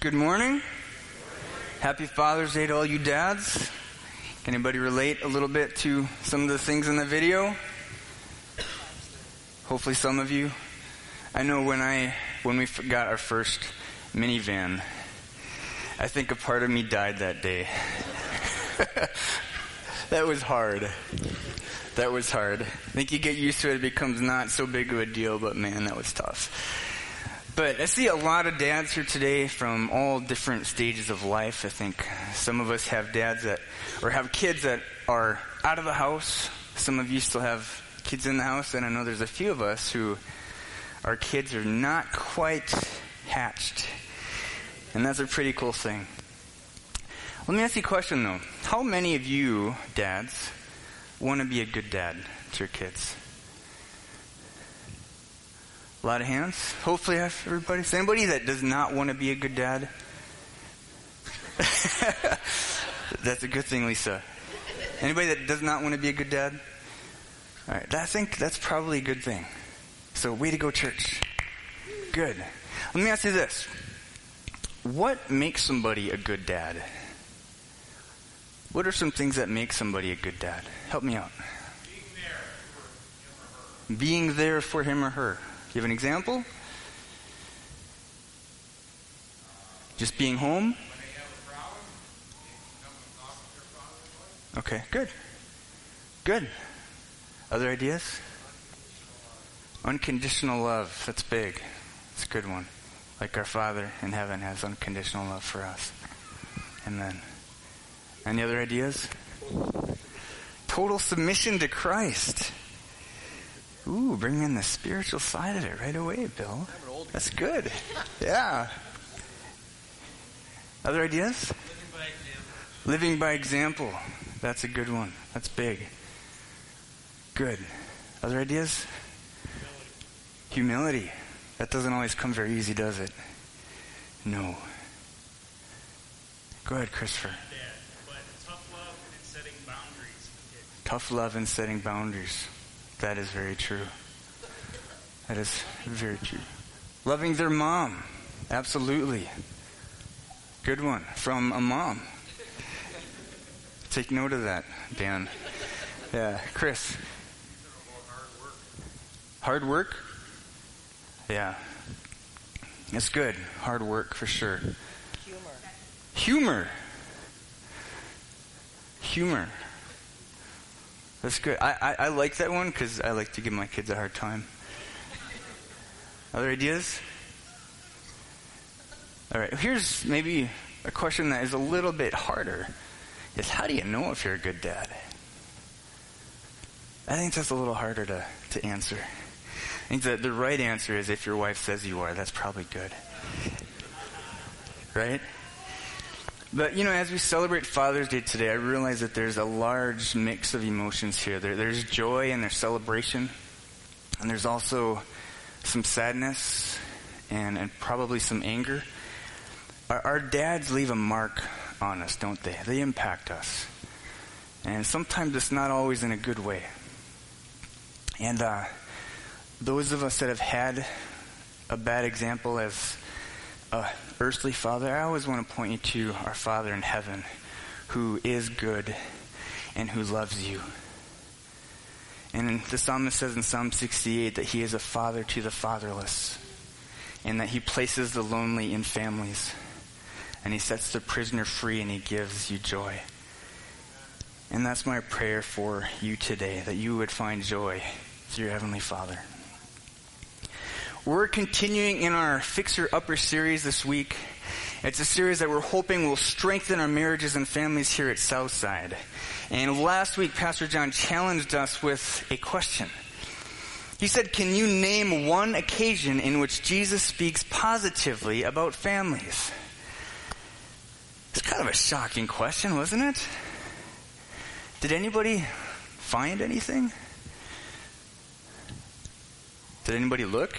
Good morning. Happy Father's Day to all you dads. Can anybody relate a little bit to some of the things in the video? Hopefully some of you. I know when I when we got our first minivan, I think a part of me died that day. that was hard. That was hard. I think you get used to it, it becomes not so big of a deal, but man, that was tough. But I see a lot of dads here today from all different stages of life. I think some of us have dads that, or have kids that are out of the house. Some of you still have kids in the house, and I know there's a few of us who our kids are not quite hatched. And that's a pretty cool thing. Let me ask you a question though. How many of you dads want to be a good dad to your kids? A lot of hands. Hopefully, everybody. Is anybody that does not want to be a good dad? That's a good thing, Lisa. Anybody that does not want to be a good dad? All right. I think that's probably a good thing. So, way to go, church. Good. Let me ask you this. What makes somebody a good dad? What are some things that make somebody a good dad? Help me out. Being there for him or her. Have an example? Just being home? Okay, good. Good. Other ideas? Unconditional love. That's big. It's a good one. Like our Father in heaven has unconditional love for us. Amen. Any other ideas? Total submission to Christ. Ooh, bring in the spiritual side of it right away, Bill. That's good. Yeah. Other ideas? Living by example. Living by example. That's a good one. That's big. Good. Other ideas? Humility. That doesn't always come very easy, does it? No. Go ahead, Christopher. But tough love and setting boundaries. Tough love and setting boundaries. That is very true. That is very true. Loving their mom. Absolutely. Good one. From a mom. Take note of that, Dan. Yeah. Chris. Hard work? Yeah. It's good. Hard work for sure. Humor. Humor. Humor. That's good. I, I, I like that one because I like to give my kids a hard time. Other ideas? All right. Here's maybe a question that is a little bit harder. Is how do you know if you're a good dad? I think that's a little harder to, to answer. I think that the right answer is if your wife says you are, that's probably good. Right? But, you know, as we celebrate Father's Day today, I realize that there's a large mix of emotions here. There, there's joy and there's celebration. And there's also some sadness and, and probably some anger. Our, our dads leave a mark on us, don't they? They impact us. And sometimes it's not always in a good way. And uh, those of us that have had a bad example as Uh, a earthly father, I always want to point you to our Father in heaven who is good and who loves you. And the psalmist says in Psalm 68 that he is a father to the fatherless and that he places the lonely in families and he sets the prisoner free and he gives you joy. And that's my prayer for you today, that you would find joy through your Heavenly Father. We're continuing in our Fixer Upper series this week. It's a series that we're hoping will strengthen our marriages and families here at Southside. And last week, Pastor John challenged us with a question. He said, Can you name one occasion in which Jesus speaks positively about families? It's kind of a shocking question, wasn't it? Did anybody find anything? Did anybody look?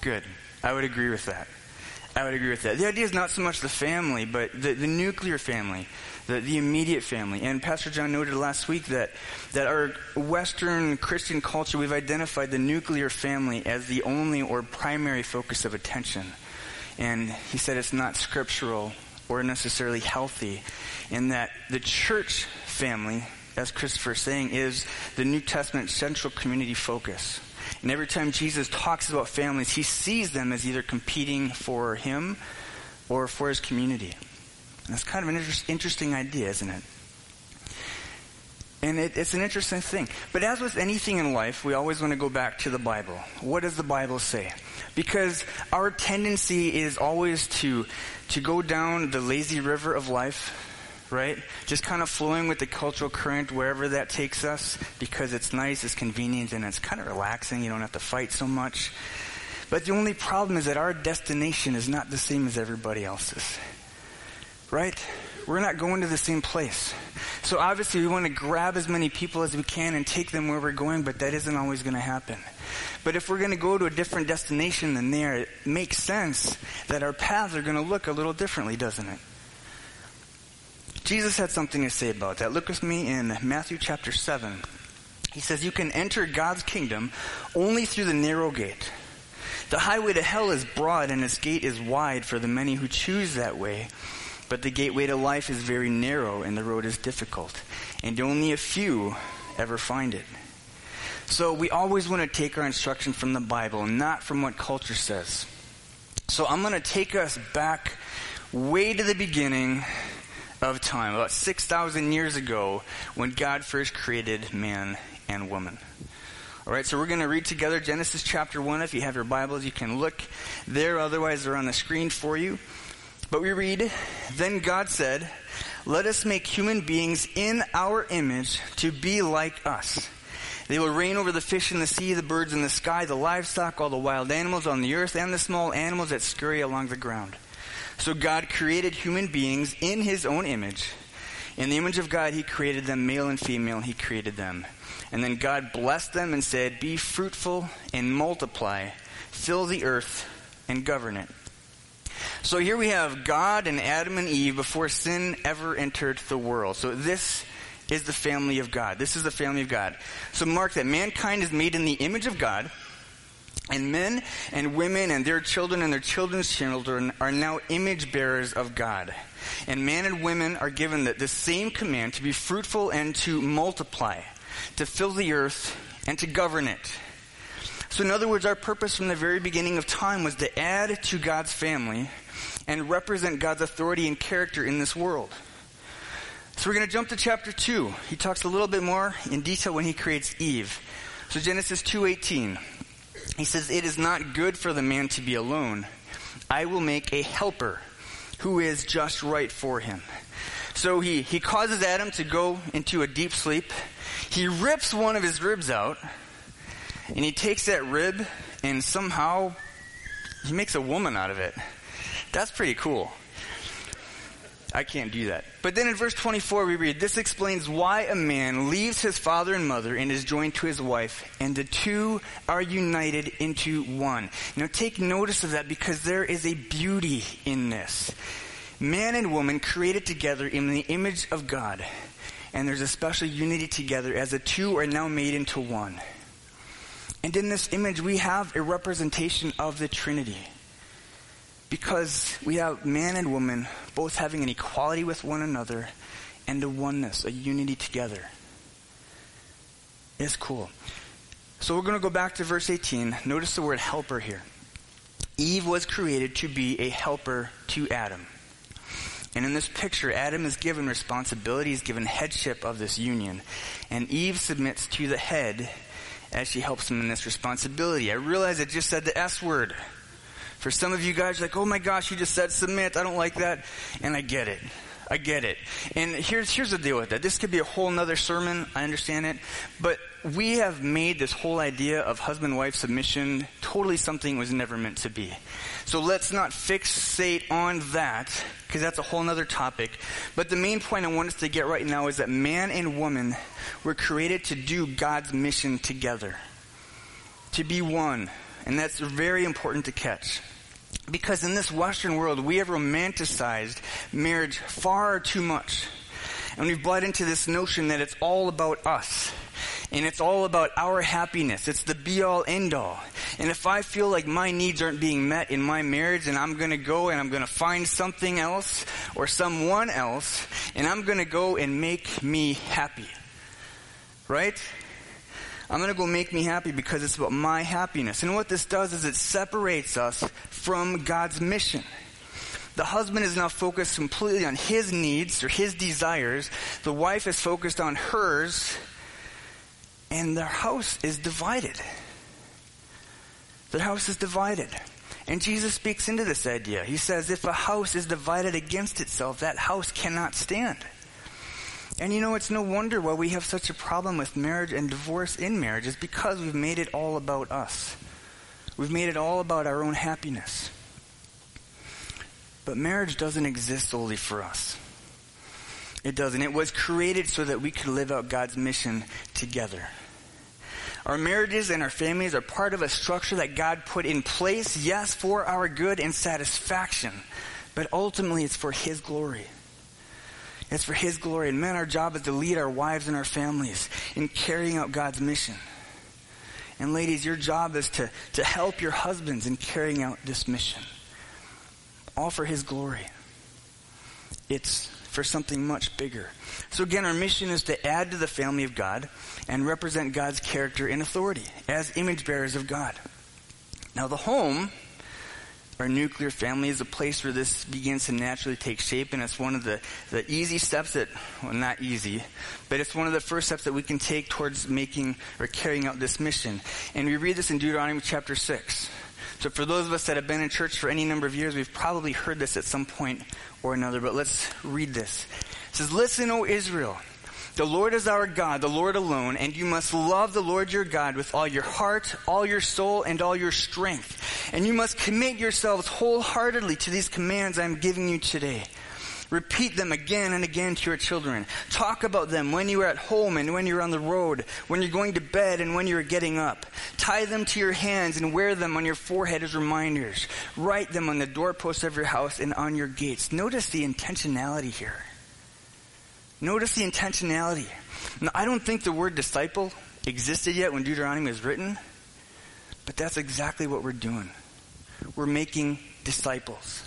Good. I would agree with that. I would agree with that. The idea is not so much the family, but the, the nuclear family, the, the immediate family. And Pastor John noted last week that, that our Western Christian culture, we've identified the nuclear family as the only or primary focus of attention. And he said it's not scriptural or necessarily healthy, and that the church family, as Christopher is saying, is the New Testament central community focus. And every time Jesus talks about families, he sees them as either competing for him or for his community. And that's kind of an inter- interesting idea, isn't it? And it, it's an interesting thing. But as with anything in life, we always want to go back to the Bible. What does the Bible say? Because our tendency is always to, to go down the lazy river of life, right? Just kind of flowing with the cultural current wherever that takes us because it's nice, it's convenient, and it's kind of relaxing. You don't have to fight so much. But the only problem is that our destination is not the same as everybody else's. Right? We're not going to the same place. So obviously we want to grab as many people as we can and take them where we're going, but that isn't always going to happen. But if we're going to go to a different destination than there, it makes sense that our paths are going to look a little differently, doesn't it? Jesus had something to say about that. Look with me in Matthew chapter 7. He says, You can enter God's kingdom only through the narrow gate. The highway to hell is broad and its gate is wide for the many who choose that way. But the gateway to life is very narrow and the road is difficult. And only a few ever find it. So we always want to take our instruction from the Bible, not from what culture says. So I'm going to take us back way to the beginning of time, about 6,000 years ago, when God first created man and woman. All right, so we're going to read together Genesis chapter 1. If you have your Bibles, you can look there. Otherwise, they're on the screen for you. But we read, Then God said, Let us make human beings in our image to be like us. They will reign over the fish in the sea, the birds in the sky, the livestock, all the wild animals on the earth, and the small animals that scurry along the ground. So God created human beings in his own image. In the image of God, he created them, male and female, he created them. And then God blessed them and said, Be fruitful and multiply, fill the earth and govern it. So here we have God and Adam and Eve before sin ever entered the world. So this is the family of God. This is the family of God. So mark that mankind is made in the image of God. And men and women and their children and their children's children are now image bearers of God. And men and women are given the, the same command to be fruitful and to multiply, to fill the earth and to govern it. So, in other words, our purpose from the very beginning of time was to add to God's family and represent God's authority and character in this world. So, we're going to jump to chapter 2. He talks a little bit more in detail when he creates Eve. So, Genesis 2:18. He says, "It is not good for the man to be alone. I will make a helper who is just right for him." So he, he causes Adam to go into a deep sleep. He rips one of his ribs out and he takes that rib and somehow he makes a woman out of it. That's pretty cool. I can't do that. But then in verse 24 we read, This explains why a man leaves his father and mother and is joined to his wife, and the two are united into one. Now take notice of that because there is a beauty in this. Man and woman created together in the image of God, and there's a special unity together as the two are now made into one. And in this image, we have a representation of the Trinity. Because we have man and woman both having an equality with one another and a oneness, a unity together. It's cool. So we're going to go back to verse 18. Notice the word helper here. Eve was created to be a helper to Adam. And in this picture, Adam is given responsibility, he's given headship of this union. And Eve submits to the head as she helps him in this responsibility. I realize I just said the S word. For some of you guys, like, oh my gosh, you just said submit. I don't like that. And I get it. I get it. And here's, here's the deal with that. This could be a whole nother sermon. I understand it. But we have made this whole idea of husband-wife submission totally something was never meant to be. So let's not fixate on that because that's a whole other topic. But the main point I want us to get right now is that man and woman were created to do God's mission together, to be one. And that's very important to catch. Because in this Western world, we have romanticized marriage far too much. And we've bought into this notion that it's all about us. And it's all about our happiness. It's the be all end all. And if I feel like my needs aren't being met in my marriage and I'm gonna go and I'm gonna find something else or someone else and I'm gonna go and make me happy. Right? I'm gonna go make me happy because it's about my happiness. And what this does is it separates us from God's mission. The husband is now focused completely on his needs or his desires. The wife is focused on hers and their house is divided. Their house is divided. And Jesus speaks into this idea. He says, if a house is divided against itself, that house cannot stand. And you know, it's no wonder why we have such a problem with marriage and divorce in marriage is because we've made it all about us. We've made it all about our own happiness. But marriage doesn't exist solely for us. It doesn't. It was created so that we could live out God's mission together. Our marriages and our families are part of a structure that God put in place, yes, for our good and satisfaction, but ultimately it's for His glory. It's for His glory. And men, our job is to lead our wives and our families in carrying out God's mission. And ladies, your job is to, to help your husbands in carrying out this mission. All for His glory. It's for something much bigger. So again, our mission is to add to the family of God and represent God's character and authority as image bearers of God. Now the home, our nuclear family, is a place where this begins to naturally take shape and it's one of the, the easy steps that, well not easy, but it's one of the first steps that we can take towards making or carrying out this mission. And we read this in Deuteronomy chapter 6. So for those of us that have been in church for any number of years, we've probably heard this at some point or another, but let's read this. It says, Listen, O Israel. The Lord is our God, the Lord alone, and you must love the Lord your God with all your heart, all your soul, and all your strength. And you must commit yourselves wholeheartedly to these commands I am giving you today. Repeat them again and again to your children. Talk about them when you are at home and when you're on the road, when you're going to bed and when you're getting up. Tie them to your hands and wear them on your forehead as reminders. Write them on the doorposts of your house and on your gates. Notice the intentionality here. Notice the intentionality. Now, I don't think the word disciple existed yet when Deuteronomy was written, but that's exactly what we're doing. We're making disciples.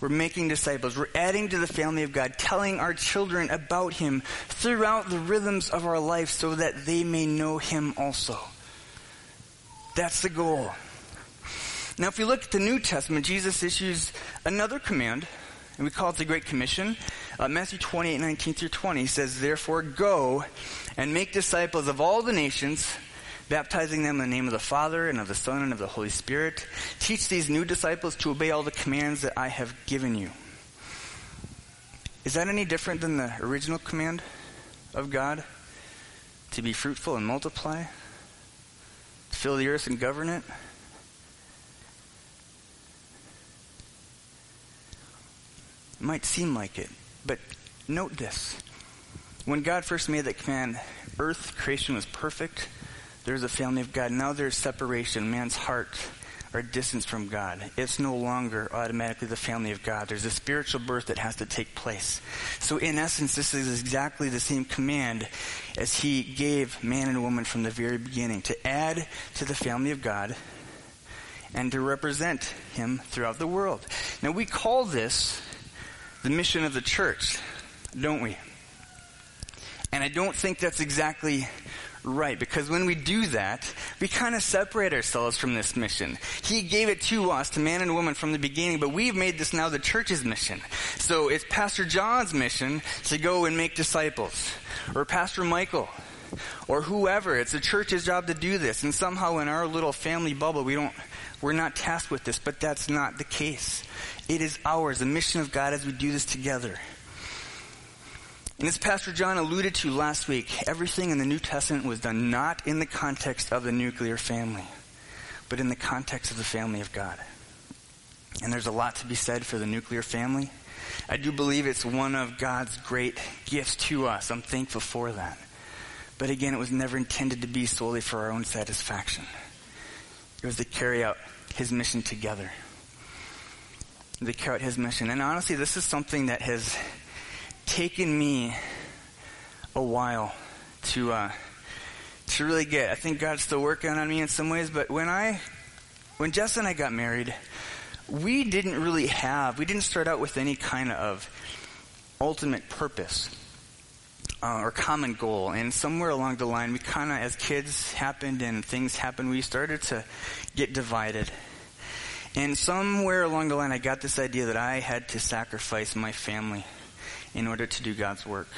We're making disciples. We're adding to the family of God, telling our children about Him throughout the rhythms of our life so that they may know Him also. That's the goal. Now, if we look at the New Testament, Jesus issues another command, and we call it the Great Commission. Uh, Matthew 28, 19 through 20 says, Therefore, go and make disciples of all the nations baptizing them in the name of the Father and of the Son and of the Holy Spirit. Teach these new disciples to obey all the commands that I have given you. Is that any different than the original command of God? To be fruitful and multiply? To fill the earth and govern it? It might seem like it, but note this. When God first made that command, earth creation was perfect there's a family of God. Now there's separation. Man's heart or distance from God. It's no longer automatically the family of God. There's a spiritual birth that has to take place. So in essence, this is exactly the same command as he gave man and woman from the very beginning to add to the family of God and to represent him throughout the world. Now we call this the mission of the church, don't we? And I don't think that's exactly right because when we do that, we kind of separate ourselves from this mission. He gave it to us, to man and woman from the beginning, but we've made this now the church's mission. So it's Pastor John's mission to go and make disciples, or Pastor Michael, or whoever. It's the church's job to do this. And somehow in our little family bubble, we don't, we're not tasked with this, but that's not the case. It is ours, the mission of God as we do this together. And as Pastor John alluded to last week, everything in the New Testament was done not in the context of the nuclear family, but in the context of the family of God. And there's a lot to be said for the nuclear family. I do believe it's one of God's great gifts to us. I'm thankful for that. But again, it was never intended to be solely for our own satisfaction. It was to carry out his mission together. To carry out his mission. And honestly, this is something that has taken me a while to uh, to really get. I think God's still working on me in some ways, but when I when Jess and I got married, we didn't really have, we didn't start out with any kind of ultimate purpose uh, or common goal. And somewhere along the line, we kind of, as kids happened and things happened, we started to get divided. And somewhere along the line, I got this idea that I had to sacrifice my family in order to do God's work.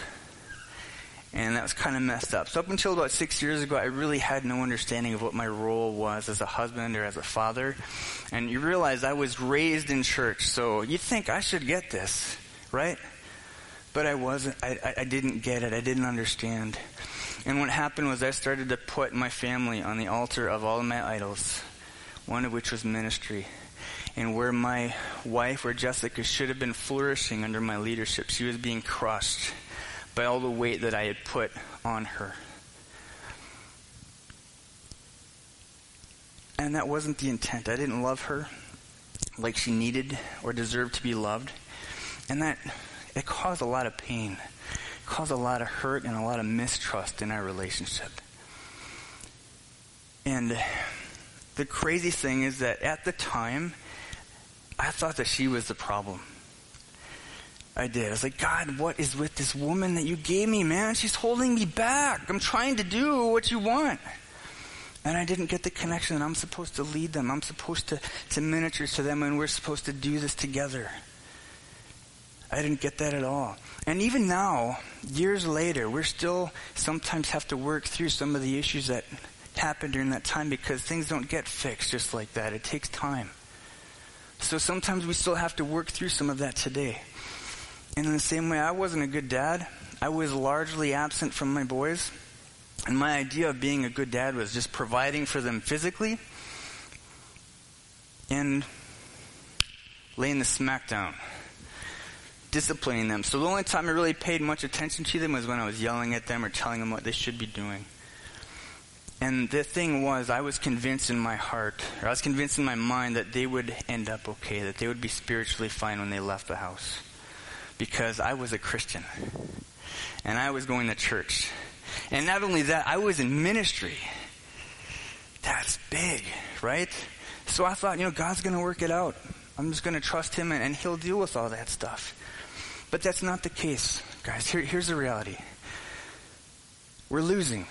And that was kind of messed up. So up until about six years ago, I really had no understanding of what my role was as a husband or as a father. And you realize I was raised in church, so you'd think I should get this, right? But I wasn't, I, I didn't get it. I didn't understand. And what happened was I started to put my family on the altar of all of my idols, one of which was ministry. And where my wife, where Jessica should have been flourishing under my leadership, she was being crushed by all the weight that I had put on her. And that wasn't the intent. I didn't love her like she needed or deserved to be loved. And that it caused a lot of pain. Caused a lot of hurt and a lot of mistrust in our relationship. And the crazy thing is that at the time, I thought that she was the problem. I did. I was like, God, what is with this woman that you gave me, man? She's holding me back. I'm trying to do what you want. And I didn't get the connection that I'm supposed to lead them. I'm supposed to, to minister to them and we're supposed to do this together. I didn't get that at all. And even now, years later, we're still sometimes have to work through some of the issues that happened during that time because things don't get fixed just like that. It takes time. So sometimes we still have to work through some of that today. And in the same way, I wasn't a good dad. I was largely absent from my boys. And my idea of being a good dad was just providing for them physically and laying the smack down, disciplining them. So the only time I really paid much attention to them was when I was yelling at them or telling them what they should be doing. And the thing was, I was convinced in my heart, or I was convinced in my mind that they would end up okay, that they would be spiritually fine when they left the house because I was a Christian and I was going to church. And not only that, I was in ministry. That's big, right? So I thought, you know, God's going to work it out. I'm just going to trust Him and, and, He'll deal with all that stuff. But that's not the case, guys. Here, here's the reality. We're losing.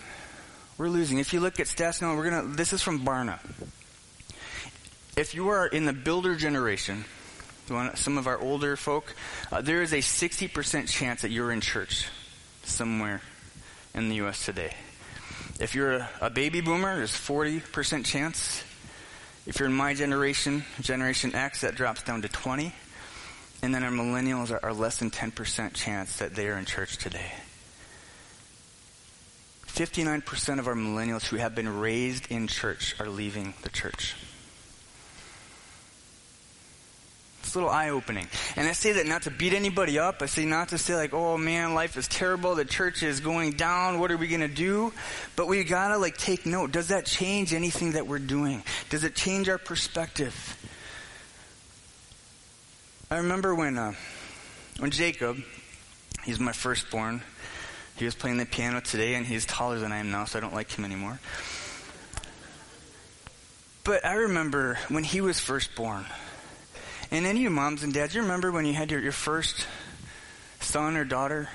We're losing. If you look at stats now, we're to, this is from Barna. If you are in the builder generation, some of our older folk, uh, there is a 60% chance that you're in church somewhere in the U.S. today. If you're a, a baby boomer, there's 40% chance. If you're in my generation, Generation X, that drops down to 20. And then our millennials are, are less than 10% chance that they are in church today. 59% of our millennials who have been raised in church are leaving the church. It's a little eye opening. And I say that not to beat anybody up. I say not to say like, oh man, life is terrible. The church is going down. What are we going to do? But we got to like take note. Does that change anything that we're doing? Does it change our perspective? I remember when, uh, when Jacob, he's my firstborn, he was playing the piano today and he's taller than I am now, so I don't like him anymore. But I remember when he was first born, and any of you moms and dads, you remember when you had your, your first son or daughter?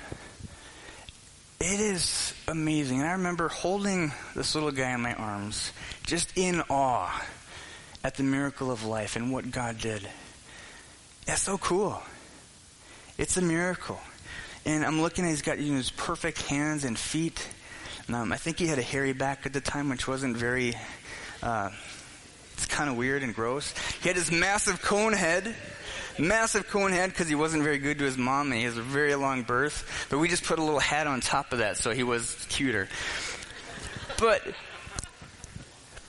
It is amazing. And I remember holding this little guy in my arms, just in awe at the miracle of life and what God did. That's so cool. It's a miracle. And I'm looking at he's got you know, his perfect hands and feet. Um, I think he had a hairy back at the time, which wasn't very uh, it's kind of weird and gross. He had his massive cone head. Massive cone head because he wasn't very good to his mom and he has a very long birth. But we just put a little hat on top of that so he was cuter. But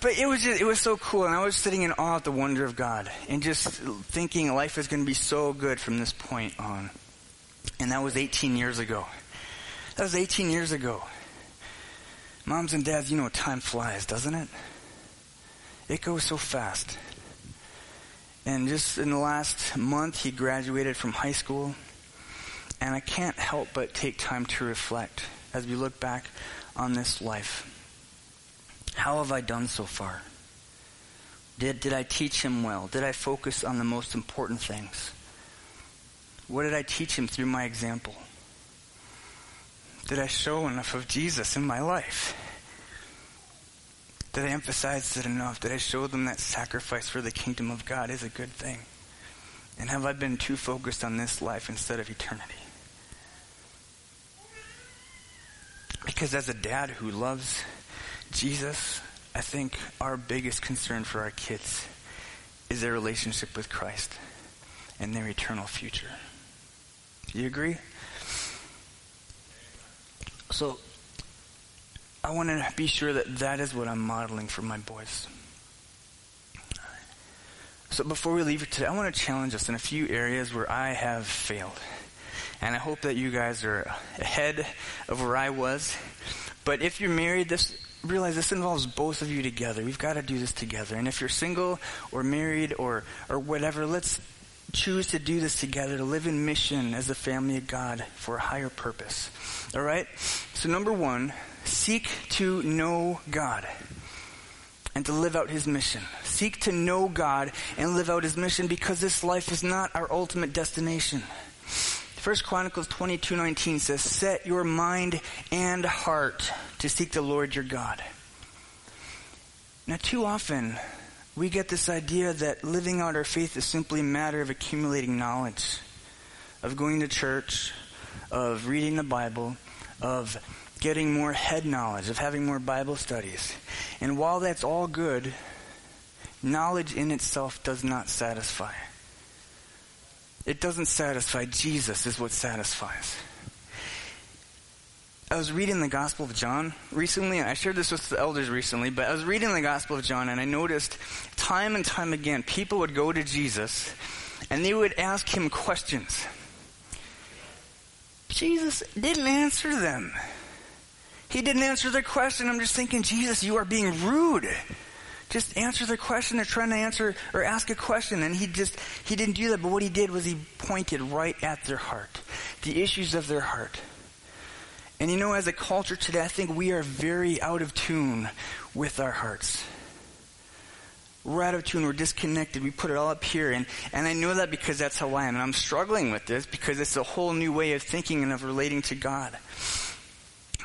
but it was just, it was so cool, and I was sitting in awe at the wonder of God, and just thinking life is going to be so good from this point on. And that was 18 years ago. That was 18 years ago. Moms and dads, you know, time flies, doesn't it? It goes so fast. And just in the last month, he graduated from high school. And I can't help but take time to reflect as we look back on this life. How have I done so far? Did, did I teach him well? Did I focus on the most important things? What did I teach him through my example? Did I show enough of Jesus in my life? Did I emphasize it enough? Did I show them that sacrifice for the kingdom of God is a good thing? And have I been too focused on this life instead of eternity? Because as a dad who loves Jesus, I think our biggest concern for our kids is their relationship with Christ and their eternal future. Do you agree? So, I want to be sure that that is what I'm modeling for my boys. So before we leave today, I want to challenge us in a few areas where I have failed. And I hope that you guys are ahead of where I was. But if you're married, this realize this involves both of you together. We've got to do this together. And if you're single or married or or whatever, let's choose to do this together to live in mission as a family of God for a higher purpose. All right? So number 1, seek to know God and to live out his mission. Seek to know God and live out his mission because this life is not our ultimate destination. First Chronicles 22:19 says, "Set your mind and heart to seek the Lord your God." Now, too often we get this idea that living out our faith is simply a matter of accumulating knowledge, of going to church, of reading the Bible, of getting more head knowledge, of having more Bible studies. And while that's all good, knowledge in itself does not satisfy. It doesn't satisfy. Jesus is what satisfies. I was reading the Gospel of John recently, and I shared this with the elders recently, but I was reading the Gospel of John and I noticed time and time again people would go to Jesus and they would ask him questions. Jesus didn't answer them. He didn't answer their question. I'm just thinking, Jesus, you are being rude. Just answer their question. They're trying to answer or ask a question. And he just, he didn't do that. But what he did was he pointed right at their heart, the issues of their heart. And you know, as a culture today, I think we are very out of tune with our hearts. We're out of tune. We're disconnected. We put it all up here. And, and I know that because that's how I am. And I'm struggling with this because it's a whole new way of thinking and of relating to God.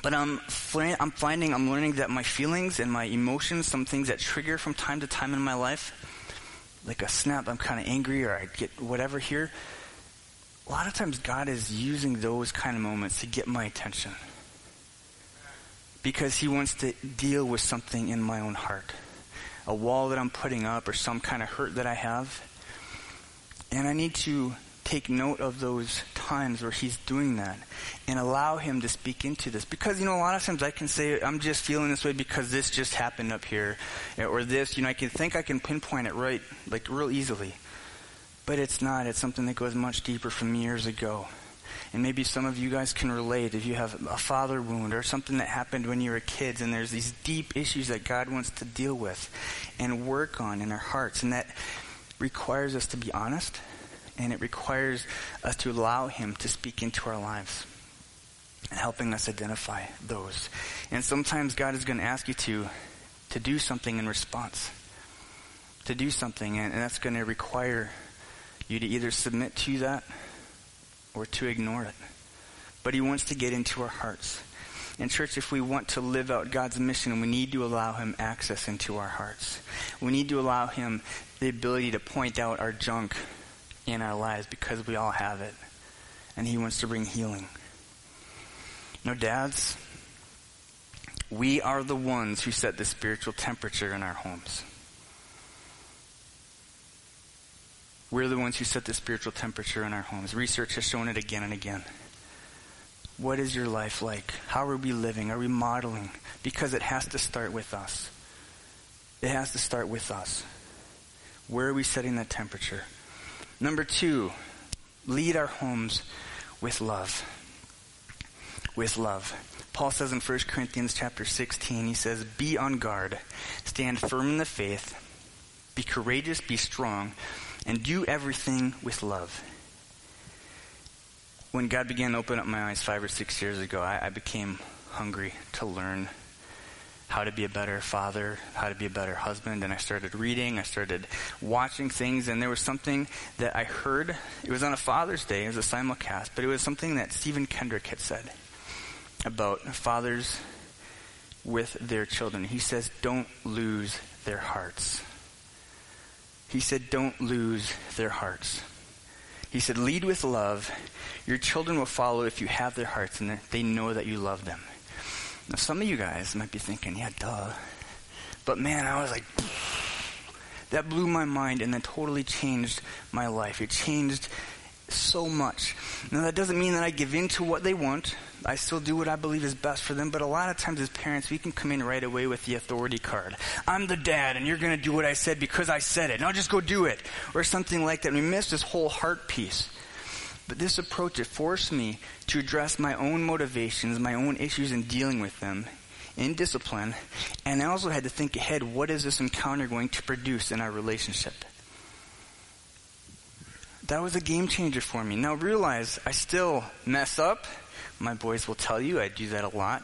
But um, I'm, I'm finding, I'm learning that my feelings and my emotions, some things that trigger from time to time in my life, like a snap, I'm kind of angry or I get whatever here. A lot of times God is using those kind of moments to get my attention. Because He wants to deal with something in my own heart. A wall that I'm putting up or some kind of hurt that I have. And I need to take note of those times where he's doing that and allow him to speak into this. Because, you know, a lot of times I can say, I'm just feeling this way because this just happened up here. Or this, you know, I can think I can pinpoint it right, like real easily. But it's not. It's something that goes much deeper from years ago. And maybe some of you guys can relate if you have a father wound or something that happened when you were kids and there's these deep issues that God wants to deal with and work on in our hearts. And that requires us to be honest and it requires us to allow Him to speak into our lives and helping us identify those. And sometimes God is going to ask you to, to do something in response, to do something, and, and that's going to require you to either submit to that or to ignore it. But He wants to get into our hearts. And church, if we want to live out God's mission, we need to allow Him access into our hearts. We need to allow Him the ability to point out our junk in our lives because we all have it. And He wants to bring healing. No, dads, we are the ones who set the spiritual temperature in our homes. We're the ones who set the spiritual temperature in our homes. Research has shown it again and again. What is your life like? How are we living? Are we modeling? Because it has to start with us. it has to start with us. Where are we setting that temperature? Number two, lead our homes with love. With love. Paul says in 1 Corinthians chapter 16, he says, Be on guard, stand firm in the faith, be courageous, be strong, and do everything with love. When God began to open up my eyes five or six years ago, I, I became hungry to learn how to be a better father, how to be a better husband. And I started reading, I started watching things, and there was something that I heard. It was on a Father's Day, it was a simulcast, but it was something that Stephen Kendrick had said about fathers with their children. He says, Don't lose their hearts. He said, Don't lose their hearts. He said, Lead with love. Your children will follow if you have their hearts and they know that you love them. Now, some of you guys might be thinking, yeah, duh. But man, I was like, that blew my mind and that totally changed my life. It changed so much. Now, that doesn't mean that I give in to what they want. I still do what I believe is best for them, but a lot of times as parents, we can come in right away with the authority card. I'm the dad, and you're going to do what I said because I said it. Now just go do it. Or something like that. And We miss this whole heart piece. But this approach, it forced me to address my own motivations, my own issues in dealing with them in discipline. And I also had to think ahead, what is this encounter going to produce in our relationship? That was a game changer for me. Now realize I still mess up. My boys will tell you I do that a lot.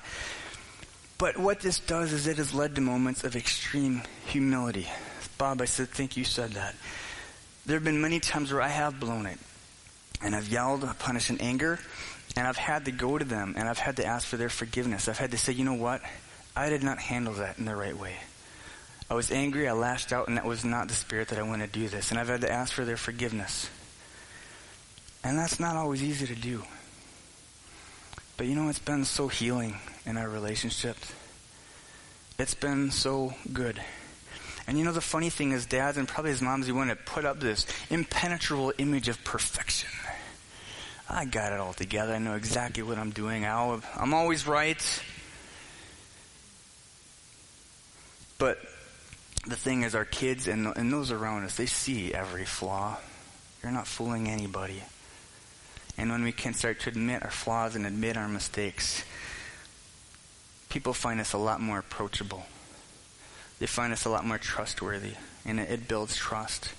But what this does is it has led to moments of extreme humility. Bob, I said, think you said that. There have been many times where I have blown it and I've yelled, punished in anger, and I've had to go to them and I've had to ask for their forgiveness. I've had to say, you know what? I did not handle that in the right way. I was angry, I lashed out, and that was not the spirit that I want to do this. And I've had to ask for their forgiveness. And that's not always easy to do. But you know, it's been so healing in our relationships. It's been so good. And you know, the funny thing is, dads and probably as moms, you want to put up this impenetrable image of perfection. I got it all together. I know exactly what I'm doing. i am always right. But the thing is, our kids and, and those around us, they see every flaw. You're not fooling anybody. And when we can start to admit our flaws and admit our mistakes, people find us a lot more approachable they find us a lot more trustworthy, and it, it builds trust.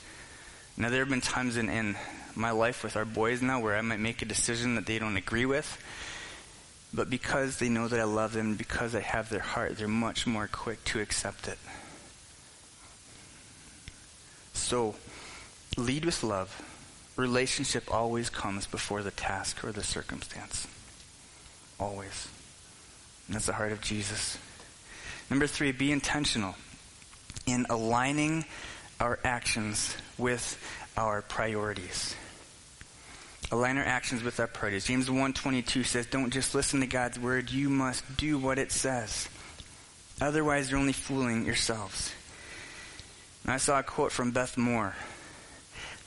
Now, there have been times in, in my life with our boys now where I might make a decision that they don't agree with, but because they know that I love them, because I have their heart, they're much more quick to accept it. So, lead with love. Relationship always comes before the task or the circumstance. Always. And that's the heart of Jesus. Number three, be intentional in aligning our actions with our priorities. Align our actions with our priorities. James 1.22 says, don't just listen to God's word, you must do what it says. Otherwise, you're only fooling yourselves. And I saw a quote from Beth Moore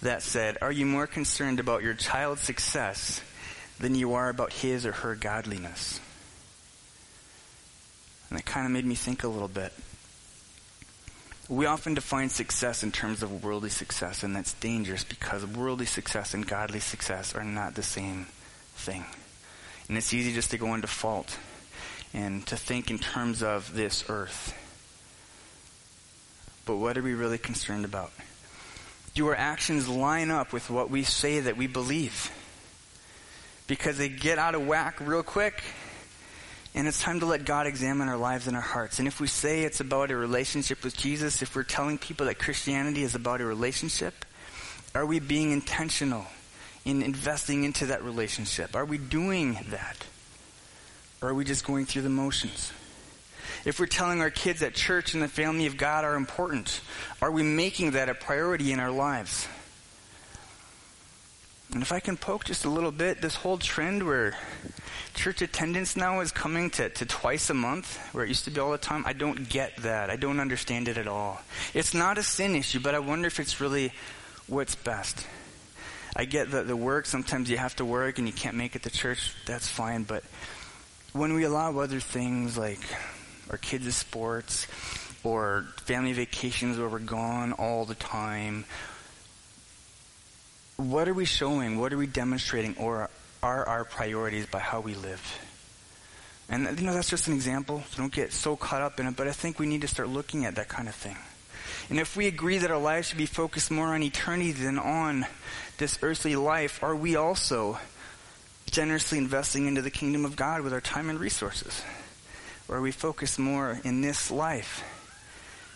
that said, Are you more concerned about your child's success than you are about his or her godliness? And it kind of made me think a little bit. We often define success in terms of worldly success, and that's dangerous because worldly success and godly success are not the same thing. And it's easy just to go into fault and to think in terms of this earth. But what are we really concerned about? Do our actions line up with what we say that we believe? Because they get out of whack real quick and it's time to let God examine our lives and our hearts. And if we say it's about a relationship with Jesus, if we're telling people that Christianity is about a relationship, are we being intentional in investing into that relationship? Are we doing that? Or are we just going through the motions? If we're telling our kids that church and the family of God are important, are we making that a priority in our lives? And if I can poke just a little bit, this whole trend where church attendance now is coming to, to twice a month, where it used to be all the time, I don't get that. I don't understand it at all. It's not a sin issue, but I wonder if it's really what's best. I get that the work, sometimes you have to work and you can't make it to church, that's fine, but when we allow other things like our kids' sports, or family vacations where we're gone all the time. What are we showing? What are we demonstrating? Or are our priorities by how we live? And, you know, that's just an example. So don't get so caught up in it, but I think we need to start looking at that kind of thing. And if we agree that our lives should be focused more on eternity than on this earthly life, are we also generously investing into the kingdom of God with our time and resources? Or are we focused more in this life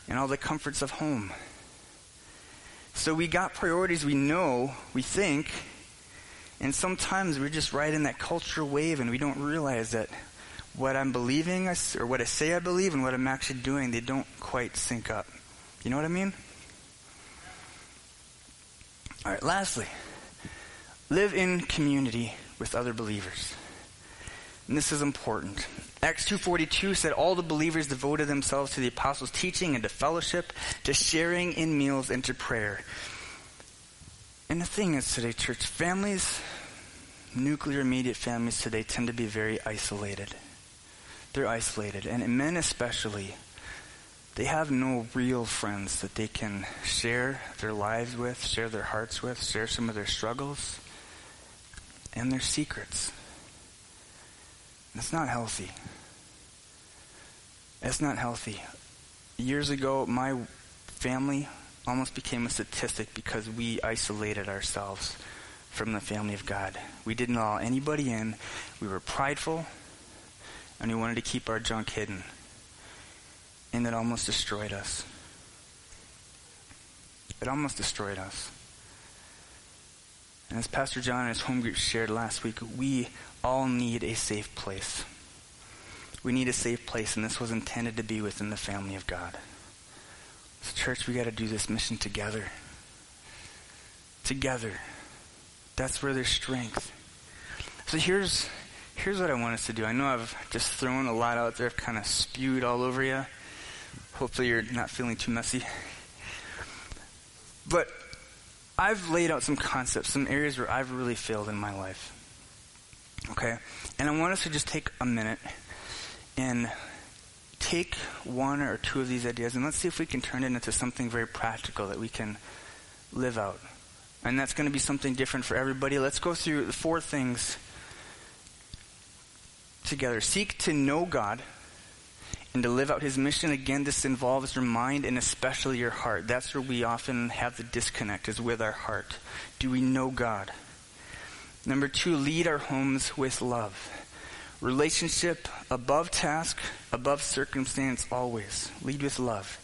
and all the comforts of home? So we got priorities we know, we think, and sometimes we're just right in that cultural wave and we don't realize that what I'm believing or what I say I believe and what I'm actually doing, they don't quite sync up. You know what I mean? All right, lastly, live in community with other believers. And this is important. Acts 2:42 said all the believers devoted themselves to the apostles' teaching and to fellowship, to sharing in meals and to prayer. And the thing is today, church families, nuclear immediate families today tend to be very isolated. They're isolated, and men especially they have no real friends that they can share their lives with, share their hearts with, share some of their struggles and their secrets. That's not healthy. That's not healthy. Years ago, my family almost became a statistic because we isolated ourselves from the family of God. We didn't allow anybody in. We were prideful, and we wanted to keep our junk hidden and it almost destroyed us. It almost destroyed us. As Pastor John and his home group shared last week, we all need a safe place. We need a safe place, and this was intended to be within the family of God. So, church, we got to do this mission together. Together. That's where there's strength. So here's here's what I want us to do. I know I've just thrown a lot out there, I've kind of spewed all over you. Hopefully, you're not feeling too messy. But I've laid out some concepts, some areas where I've really failed in my life. Okay? And I want us to just take a minute and take one or two of these ideas and let's see if we can turn it into something very practical that we can live out. And that's going to be something different for everybody. Let's go through the four things together. Seek to know God and to live out his mission, again, this involves your mind and especially your heart. That's where we often have the disconnect, is with our heart. Do we know God? Number two, lead our homes with love. Relationship above task, above circumstance, always. Lead with love.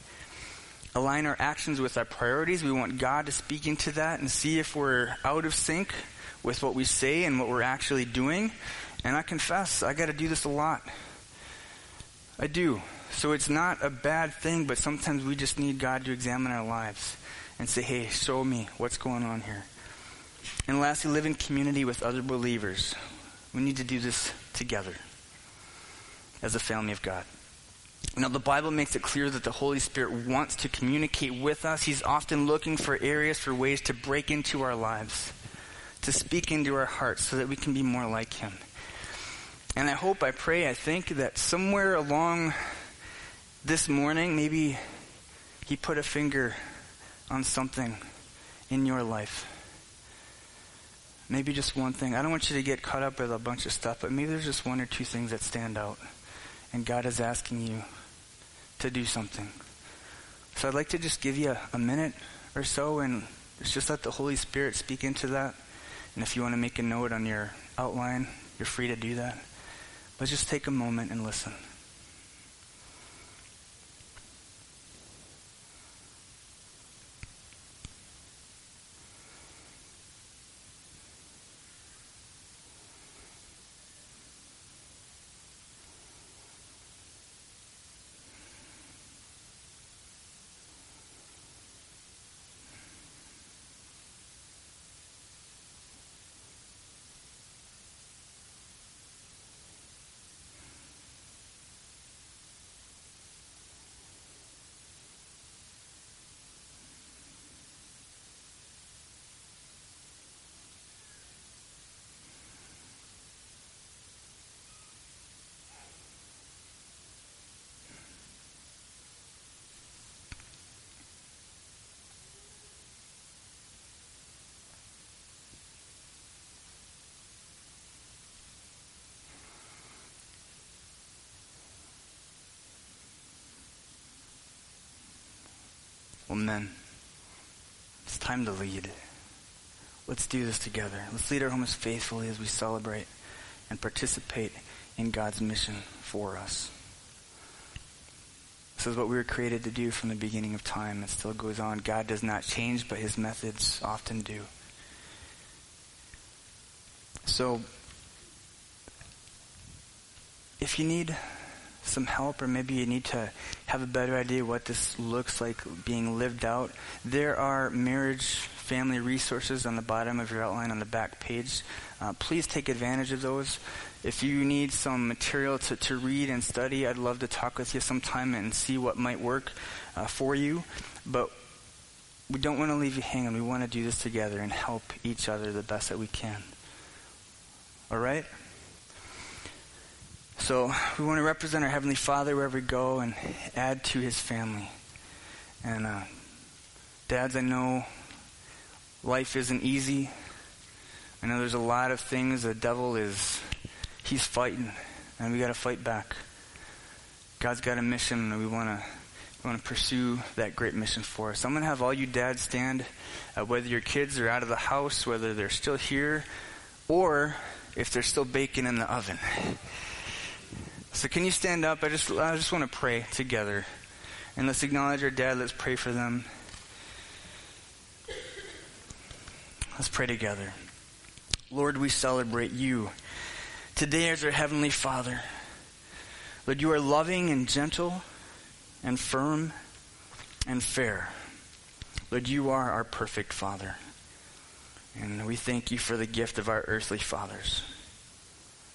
Align our actions with our priorities. We want God to speak into that and see if we're out of sync with what we say and what we're actually doing. And I confess, I got to do this a lot. I do. So it's not a bad thing, but sometimes we just need God to examine our lives and say, hey, show me what's going on here. And lastly, live in community with other believers. We need to do this together as a family of God. Now, the Bible makes it clear that the Holy Spirit wants to communicate with us. He's often looking for areas, for ways to break into our lives, to speak into our hearts so that we can be more like Him. And I hope, I pray, I think that somewhere along this morning, maybe He put a finger on something in your life. Maybe just one thing. I don't want you to get caught up with a bunch of stuff, but maybe there's just one or two things that stand out. And God is asking you to do something. So I'd like to just give you a, a minute or so and just let the Holy Spirit speak into that. And if you want to make a note on your outline, you're free to do that. Let's just take a moment and listen. Men, it's time to lead. Let's do this together. Let's lead our homes faithfully as we celebrate and participate in God's mission for us. This is what we were created to do from the beginning of time. It still goes on. God does not change, but his methods often do. So, if you need some help or maybe you need to have a better idea what this looks like being lived out, there are marriage family resources on the bottom of your outline on the back page. Uh, please take advantage of those. If you need some material to, to read and study, I'd love to talk with you sometime and see what might work uh, for you. But we don't want to leave you hanging. We want to do this together and help each other the best that we can. All right? So we want to represent our Heavenly Father wherever we go and add to His family. And uh, dads, I know life isn't easy. I know there's a lot of things the devil is he's fighting, and we got to fight back. God's got a mission, and we want to we want to pursue that great mission for us. I'm going to have all you dads stand, uh, whether your kids are out of the house, whether they're still here, or if they're still baking in the oven. So can you stand up? I just I just want to pray together, and let's acknowledge our dad. Let's pray for them. Let's pray together. Lord, we celebrate you today as our Heavenly Father. Lord, you are loving and gentle and firm and fair. Lord, you are our perfect Father. And we thank you for the gift of our earthly fathers.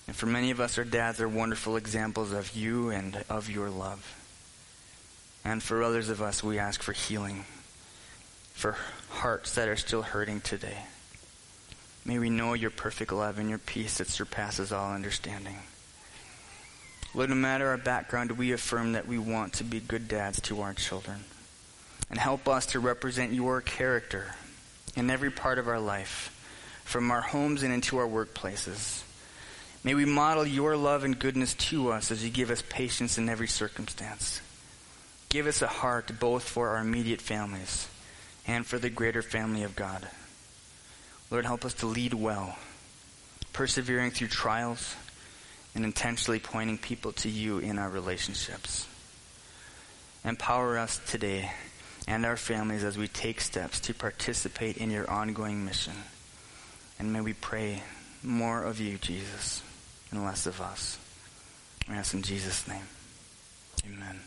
And for many of us, our dads are wonderful examples of you and of your love. And for others of us, we ask for healing for hearts that are still hurting today. May we know your perfect love and your peace that surpasses all understanding. Lord, no matter our background, we affirm that we want to be good dads to our children. And help us to represent your character in every part of our life, from our homes and into our workplaces. May we model your love and goodness to us as you give us patience in every circumstance. Give us a heart both for our immediate families and for the greater family of God. Lord, help us to lead well, persevering through trials and intentionally pointing people to you in our relationships. Empower us today and our families as we take steps to participate in your ongoing mission. And may we pray more of you, Jesus, and less of us. We ask in Jesus' name. Amen.